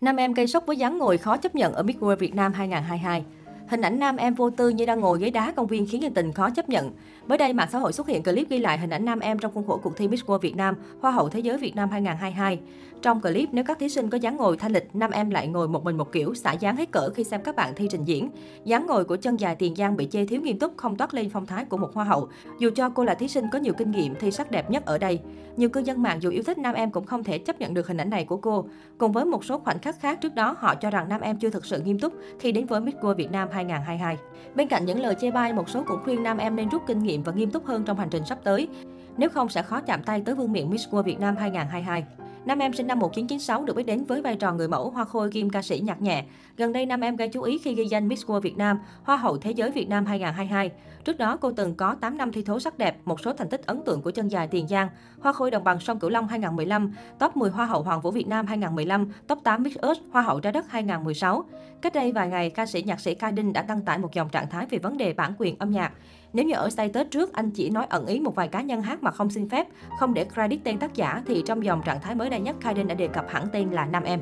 Nam em gây sốc với dáng ngồi khó chấp nhận ở Miss World Việt Nam 2022. Hình ảnh nam em vô tư như đang ngồi ghế đá công viên khiến người tình khó chấp nhận. Mới đây, mạng xã hội xuất hiện clip ghi lại hình ảnh nam em trong khuôn khổ cuộc thi Miss World Việt Nam, Hoa hậu Thế giới Việt Nam 2022. Trong clip, nếu các thí sinh có dáng ngồi thanh lịch, nam em lại ngồi một mình một kiểu, xả dáng hết cỡ khi xem các bạn thi trình diễn. Dáng ngồi của chân dài tiền giang bị chê thiếu nghiêm túc, không toát lên phong thái của một hoa hậu. Dù cho cô là thí sinh có nhiều kinh nghiệm thi sắc đẹp nhất ở đây. Nhiều cư dân mạng dù yêu thích nam em cũng không thể chấp nhận được hình ảnh này của cô. Cùng với một số khoảnh khắc khác trước đó, họ cho rằng nam em chưa thực sự nghiêm túc khi đến với Miss World Việt Nam 2022. Bên cạnh những lời chê bai, một số cũng khuyên nam em nên rút kinh nghiệm và nghiêm túc hơn trong hành trình sắp tới. Nếu không sẽ khó chạm tay tới vương miện Miss World Việt Nam 2022. Nam em sinh năm 1996 được biết đến với vai trò người mẫu hoa khôi kim ca sĩ nhạc nhẹ. Gần đây Nam em gây chú ý khi ghi danh Miss World Việt Nam, Hoa hậu Thế giới Việt Nam 2022. Trước đó cô từng có 8 năm thi thố sắc đẹp, một số thành tích ấn tượng của chân dài Tiền Giang, Hoa khôi đồng bằng sông Cửu Long 2015, top 10 Hoa hậu Hoàng vũ Việt Nam 2015, top 8 Miss Earth Hoa hậu trái đất 2016. Cách đây vài ngày, ca sĩ nhạc sĩ Ca Đinh đã đăng tải một dòng trạng thái về vấn đề bản quyền âm nhạc. Nếu như ở status trước anh chỉ nói ẩn ý một vài cá nhân hát mà không xin phép, không để credit tên tác giả thì trong dòng trạng thái mới đây nhất Kaiden đã đề cập hẳn tên là Nam Em.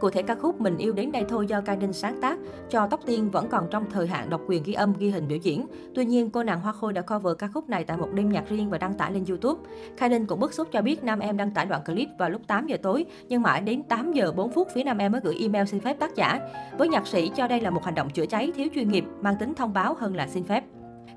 Cụ thể ca khúc Mình yêu đến đây thôi do Kaiden sáng tác cho Tóc Tiên vẫn còn trong thời hạn độc quyền ghi âm ghi hình biểu diễn. Tuy nhiên, cô nàng Hoa Khôi đã cover ca khúc này tại một đêm nhạc riêng và đăng tải lên YouTube. Kaiden cũng bức xúc cho biết Nam Em đăng tải đoạn clip vào lúc 8 giờ tối, nhưng mãi đến 8 giờ 4 phút phía Nam Em mới gửi email xin phép tác giả. Với nhạc sĩ cho đây là một hành động chữa cháy thiếu chuyên nghiệp, mang tính thông báo hơn là xin phép.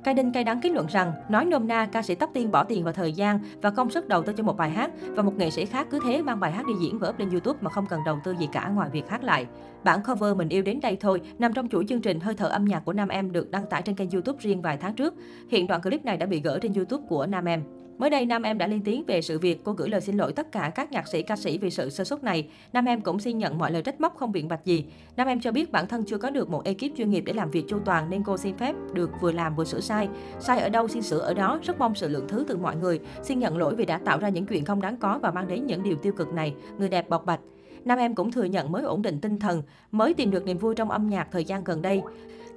Cai Đinh cay đắng kết luận rằng, nói nôm na, ca sĩ Tóc Tiên bỏ tiền vào thời gian và công sức đầu tư cho một bài hát và một nghệ sĩ khác cứ thế mang bài hát đi diễn và up lên YouTube mà không cần đầu tư gì cả ngoài việc hát lại. Bản cover Mình yêu đến đây thôi nằm trong chuỗi chương trình Hơi thở âm nhạc của Nam Em được đăng tải trên kênh YouTube riêng vài tháng trước. Hiện đoạn clip này đã bị gỡ trên YouTube của Nam Em. Mới đây, Nam Em đã lên tiếng về sự việc cô gửi lời xin lỗi tất cả các nhạc sĩ ca sĩ vì sự sơ suất này. Nam Em cũng xin nhận mọi lời trách móc không biện bạch gì. Nam Em cho biết bản thân chưa có được một ekip chuyên nghiệp để làm việc chu toàn nên cô xin phép được vừa làm vừa sửa sai. Sai ở đâu xin sửa ở đó, rất mong sự lượng thứ từ mọi người. Xin nhận lỗi vì đã tạo ra những chuyện không đáng có và mang đến những điều tiêu cực này. Người đẹp bộc bạch. Nam em cũng thừa nhận mới ổn định tinh thần, mới tìm được niềm vui trong âm nhạc thời gian gần đây.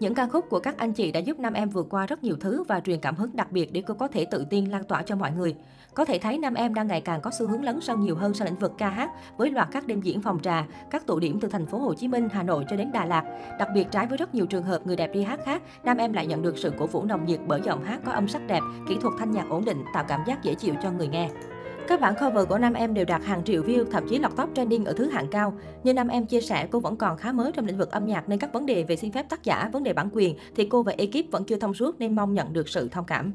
Những ca khúc của các anh chị đã giúp Nam Em vượt qua rất nhiều thứ và truyền cảm hứng đặc biệt để cô có thể tự tin lan tỏa cho mọi người. Có thể thấy Nam Em đang ngày càng có xu hướng lấn sân nhiều hơn sang lĩnh vực ca hát với loạt các đêm diễn phòng trà, các tụ điểm từ thành phố Hồ Chí Minh, Hà Nội cho đến Đà Lạt. Đặc biệt trái với rất nhiều trường hợp người đẹp đi hát khác, Nam Em lại nhận được sự cổ vũ nồng nhiệt bởi giọng hát có âm sắc đẹp, kỹ thuật thanh nhạc ổn định, tạo cảm giác dễ chịu cho người nghe. Các bản cover của Nam Em đều đạt hàng triệu view, thậm chí lọt top trending ở thứ hạng cao. Như Nam Em chia sẻ, cô vẫn còn khá mới trong lĩnh vực âm nhạc nên các vấn đề về xin phép tác giả, vấn đề bản quyền thì cô và ekip vẫn chưa thông suốt nên mong nhận được sự thông cảm.